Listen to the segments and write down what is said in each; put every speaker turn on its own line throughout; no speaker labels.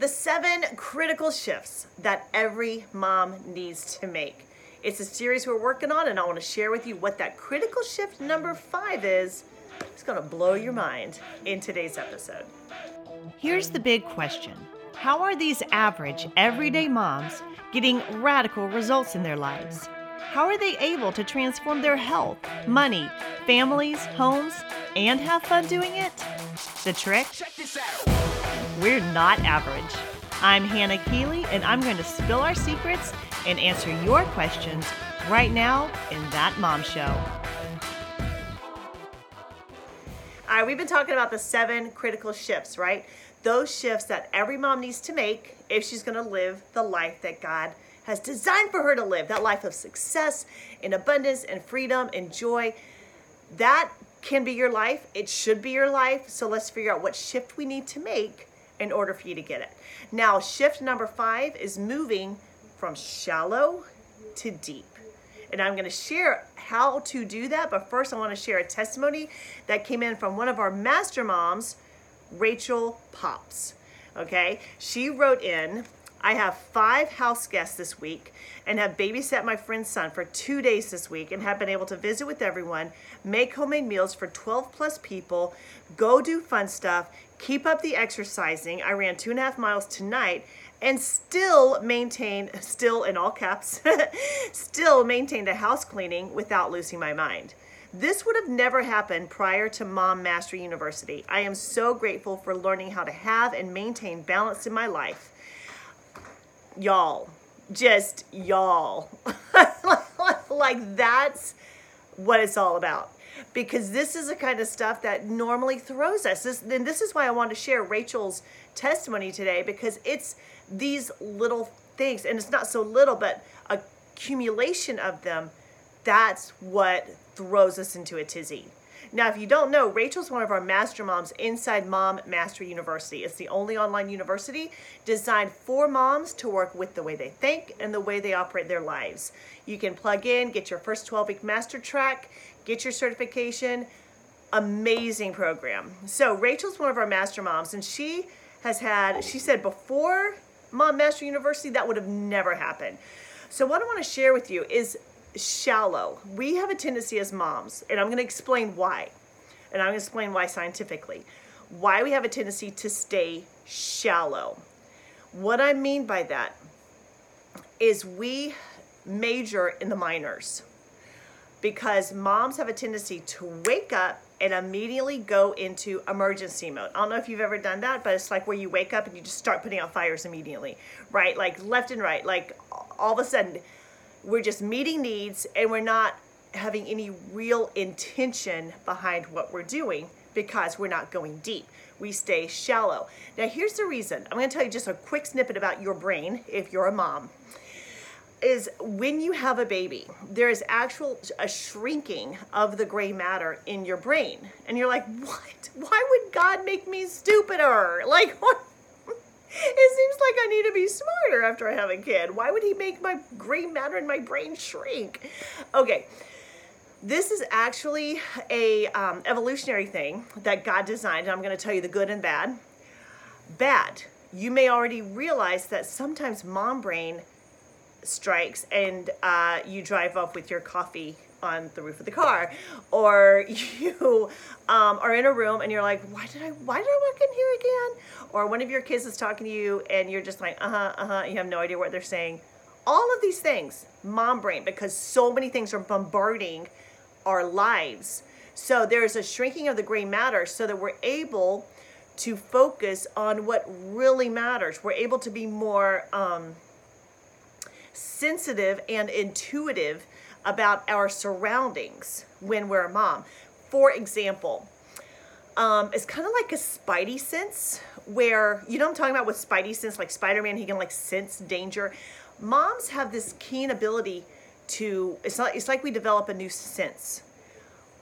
The seven critical shifts that every mom needs to make. It's a series we're working on, and I want to share with you what that critical shift number five is. It's going to blow your mind in today's episode.
Here's the big question How are these average, everyday moms getting radical results in their lives? How are they able to transform their health, money, families, homes, and have fun doing it? The trick? We're not average. I'm Hannah Keeley, and I'm going to spill our secrets and answer your questions right now in That Mom Show.
All right, we've been talking about the seven critical shifts, right? Those shifts that every mom needs to make if she's going to live the life that God has designed for her to live that life of success and abundance and freedom and joy. That can be your life. It should be your life. So let's figure out what shift we need to make in order for you to get it. Now, shift number five is moving from shallow to deep. And I'm going to share how to do that. But first, I want to share a testimony that came in from one of our master moms, Rachel Pops. Okay, she wrote in I have five house guests this week and have babysat my friend's son for two days this week and have been able to visit with everyone, make homemade meals for 12 plus people, go do fun stuff, keep up the exercising. I ran two and a half miles tonight and still maintain, still in all caps, still maintained a house cleaning without losing my mind. This would have never happened prior to Mom Mastery University. I am so grateful for learning how to have and maintain balance in my life. Y'all, just y'all. like that's what it's all about. Because this is the kind of stuff that normally throws us. This, this is why I want to share Rachel's testimony today because it's these little things, and it's not so little, but accumulation of them, that's what throws us into a tizzy. Now, if you don't know, Rachel's one of our master moms inside Mom Mastery University. It's the only online university designed for moms to work with the way they think and the way they operate their lives. You can plug in, get your first 12 week master track, get your certification. Amazing program. So, Rachel's one of our master moms, and she has had, she said before Mom Mastery University, that would have never happened. So, what I want to share with you is shallow. We have a tendency as moms, and I'm going to explain why. And I'm going to explain why scientifically. Why we have a tendency to stay shallow. What I mean by that is we major in the minors because moms have a tendency to wake up and immediately go into emergency mode. I don't know if you've ever done that, but it's like where you wake up and you just start putting out fires immediately, right? Like left and right, like all of a sudden we're just meeting needs and we're not having any real intention behind what we're doing because we're not going deep. We stay shallow. Now, here's the reason. I'm going to tell you just a quick snippet about your brain if you're a mom. Is when you have a baby, there is actual a shrinking of the gray matter in your brain, and you're like, "What? Why would God make me stupider? Like, what? It seems like I need to be smarter after I have a kid. Why would he make my gray matter in my brain shrink? Okay, this is actually a um, evolutionary thing that God designed. I'm going to tell you the good and bad. Bad. You may already realize that sometimes mom brain strikes and uh, you drive off with your coffee on the roof of the car. Or you um, are in a room and you're like why did i why did i walk in here again? Or one of your kids is talking to you and you're just like uh-huh uh-huh you have no idea what they're saying. All of these things mom brain because so many things are bombarding our lives. So there's a shrinking of the gray matter so that we're able to focus on what really matters. We're able to be more um, sensitive and intuitive about our surroundings when we're a mom. For example, um, it's kind of like a spidey sense where, you know I'm talking about with spidey sense, like Spider-Man, he can like sense danger. Moms have this keen ability to, it's, not, it's like we develop a new sense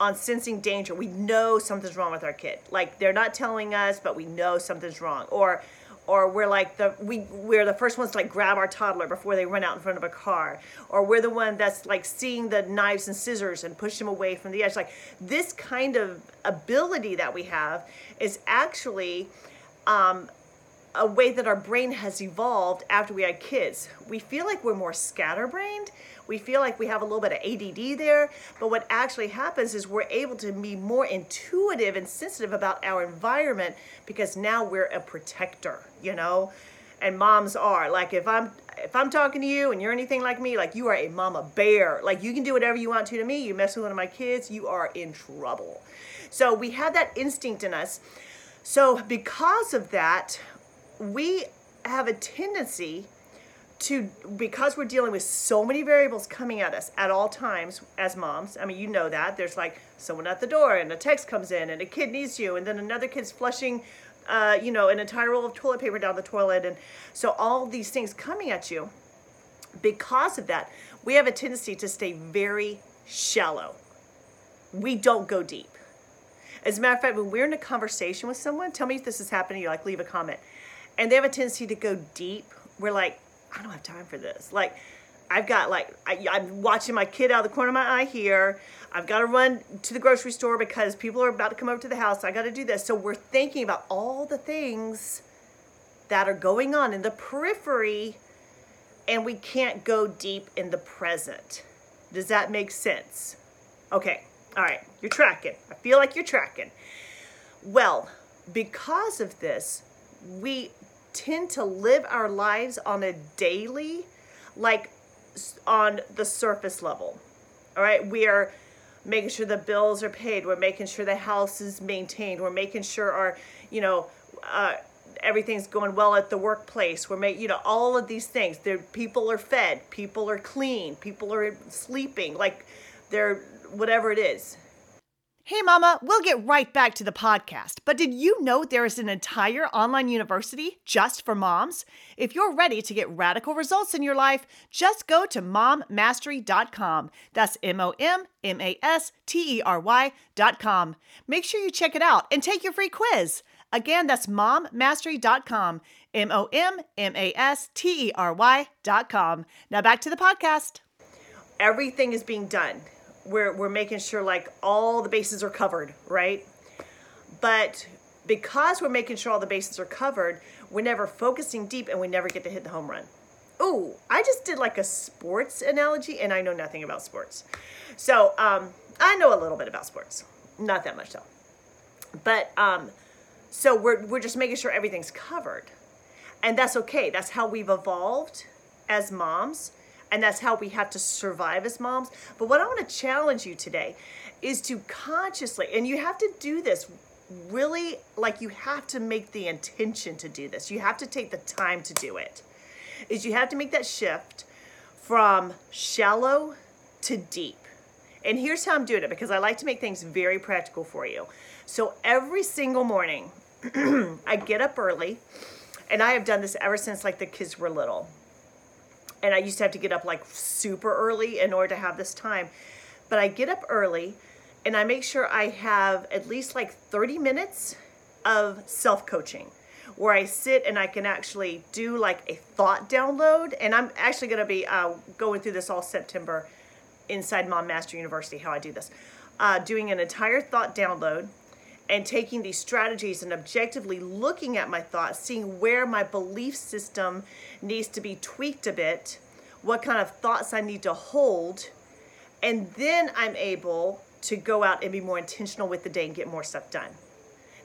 on sensing danger. We know something's wrong with our kid. Like they're not telling us, but we know something's wrong. Or or we're like the we we're the first ones to like grab our toddler before they run out in front of a car. Or we're the one that's like seeing the knives and scissors and push them away from the edge. Like this kind of ability that we have is actually um, a way that our brain has evolved after we had kids. We feel like we're more scatterbrained. We feel like we have a little bit of ADD there, but what actually happens is we're able to be more intuitive and sensitive about our environment because now we're a protector, you know? And moms are. Like if I'm if I'm talking to you and you're anything like me, like you are a mama bear. Like you can do whatever you want to to me. You mess with one of my kids, you are in trouble. So we have that instinct in us. So because of that, we have a tendency to because we're dealing with so many variables coming at us at all times as moms i mean you know that there's like someone at the door and a text comes in and a kid needs you and then another kid's flushing uh, you know an entire roll of toilet paper down the toilet and so all these things coming at you because of that we have a tendency to stay very shallow. We don't go deep. As a matter of fact when we're in a conversation with someone tell me if this is happening you like leave a comment and they have a tendency to go deep we're like I don't have time for this. Like, I've got like I, am watching my kid out of the corner of my eye here. I've got to run to the grocery store because people are about to come over to the house. I got to do this. So we're thinking about all the things that are going on in the periphery, and we can't go deep in the present. Does that make sense? Okay. All right. You're tracking. I feel like you're tracking. Well, because of this, we tend to live our lives on a daily, like on the surface level. All right, we are making sure the bills are paid. We're making sure the house is maintained. We're making sure our, you know, uh, everything's going well at the workplace. We're making, you know, all of these things. There, people are fed. People are clean. People are sleeping. Like, they're whatever it is.
Hey, Mama, we'll get right back to the podcast. But did you know there is an entire online university just for moms? If you're ready to get radical results in your life, just go to mommastery.com. That's M O M M A S T E R Y.com. Make sure you check it out and take your free quiz. Again, that's mommastery.com. M O M M A S T E R Y.com. Now back to the podcast.
Everything is being done we're we're making sure like all the bases are covered, right? But because we're making sure all the bases are covered, we're never focusing deep and we never get to hit the home run. Ooh, I just did like a sports analogy and I know nothing about sports. So, um, I know a little bit about sports. Not that much though. But um, so we're we're just making sure everything's covered. And that's okay. That's how we've evolved as moms and that's how we have to survive as moms. But what I want to challenge you today is to consciously, and you have to do this really like you have to make the intention to do this. You have to take the time to do it. Is you have to make that shift from shallow to deep. And here's how I'm doing it because I like to make things very practical for you. So every single morning, I get up early, and I have done this ever since like the kids were little and I used to have to get up like super early in order to have this time. But I get up early and I make sure I have at least like 30 minutes of self coaching where I sit and I can actually do like a thought download. And I'm actually going to be uh, going through this all September inside Mom Mastery University, how I do this. Uh, doing an entire thought download and taking these strategies and objectively looking at my thoughts, seeing where my belief system needs to be tweaked a bit, what kind of thoughts I need to hold, and then I'm able to go out and be more intentional with the day and get more stuff done.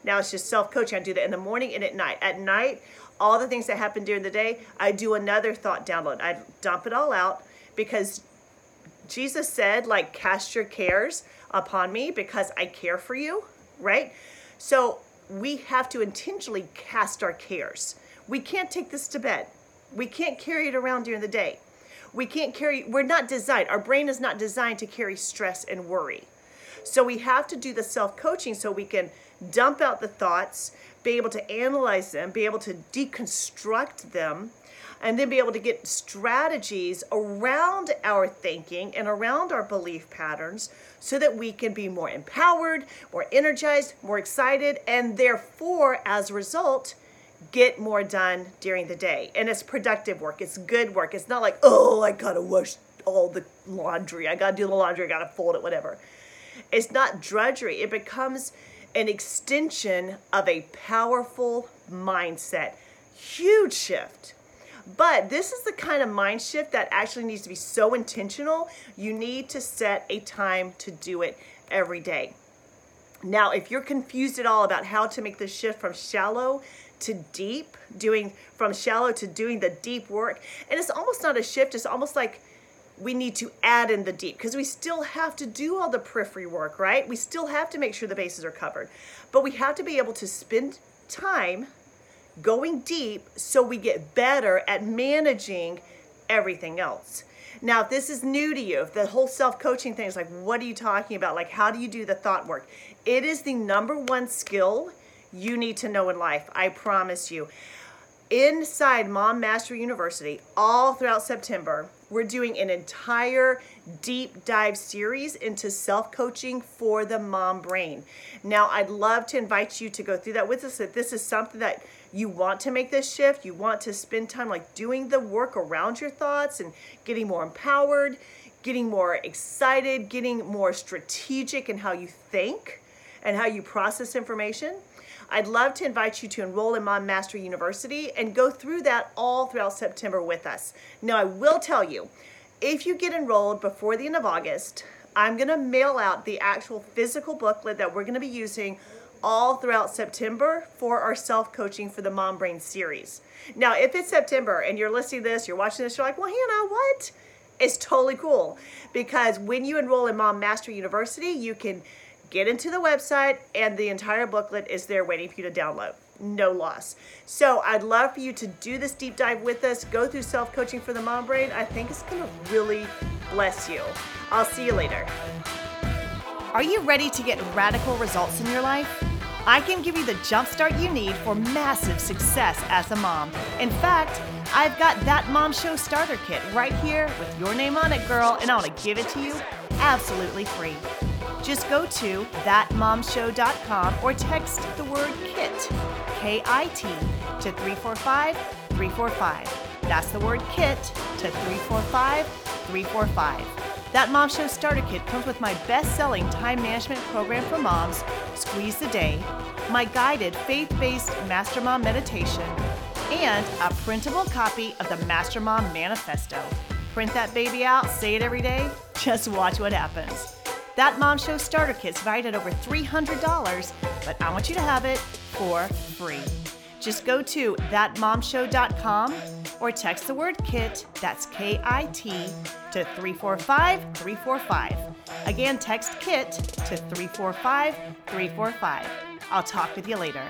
Now it's just self coaching. I do that in the morning and at night. At night, all the things that happen during the day, I do another thought download. I dump it all out because Jesus said, like, cast your cares upon me because I care for you right? So we have to intentionally cast our cares. We can't take this to bed. We can't carry it around during the day. We can't carry, we're not designed, our brain is not designed to carry stress and worry. So we have to do the self coaching so we can dump out the thoughts, be able to analyze them, be able to deconstruct them, and then be able to get strategies around our thinking and around our belief patterns so that we can be more empowered, more energized, more excited, and therefore, as a result, get more done during the day. And it's productive work, it's good work. It's not like, oh, I gotta wash all the laundry, I gotta do the laundry, I gotta fold it, whatever. It's not drudgery, it becomes an extension of a powerful mindset huge shift. But this is the kind of mind shift that actually needs to be so intentional. You need to set a time to do it every day. Now, if you're confused at all about how to make the shift from shallow to deep, doing from shallow to doing the deep work, and it's almost not a shift, it's almost like we need to add in the deep because we still have to do all the periphery work, right? We still have to make sure the bases are covered. But we have to be able to spend time going deep so we get better at managing everything else. Now, if this is new to you, if the whole self coaching thing is like, what are you talking about? Like, how do you do the thought work? It is the number one skill you need to know in life. I promise you. Inside Mom Mastery University, all throughout September, we're doing an entire deep dive series into self coaching for the mom brain. Now, I'd love to invite you to go through that with us. If this is something that you want to make this shift, you want to spend time like doing the work around your thoughts and getting more empowered, getting more excited, getting more strategic in how you think and how you process information. I'd love to invite you to enroll in Mom Mastery University and go through that all throughout September with us. Now, I will tell you, if you get enrolled before the end of August, I'm going to mail out the actual physical booklet that we're going to be using all throughout September for our self coaching for the Mom Brain series. Now, if it's September and you're listening to this, you're watching this, you're like, well, Hannah, what? It's totally cool because when you enroll in Mom Mastery University, you can get into the website and the entire booklet is there waiting for you to download. No loss. So I'd love for you to do this deep dive with us, go through self coaching for the mom brain. I think it's going to really bless you. I'll see you later.
Are you ready to get radical results in your life? I can give you the jumpstart you need for massive success as a mom. In fact, I've got that Mom Show starter kit right here with your name on it, girl, and I want to give it to you absolutely free. Just go to thatmomshow.com or text the word KIT, K I T, to 345 345. That's the word KIT to 345 345. That Mom Show Starter Kit comes with my best selling time management program for moms, Squeeze the Day, my guided faith based Master Mom meditation, and a printable copy of the Master Mom Manifesto. Print that baby out, say it every day, just watch what happens. That Mom Show starter kit's valued at over $300, but I want you to have it for free. Just go to thatmomshow.com or text the word KIT, that's K I T, to 345 345. Again, text KIT to 345 345. I'll talk with you later.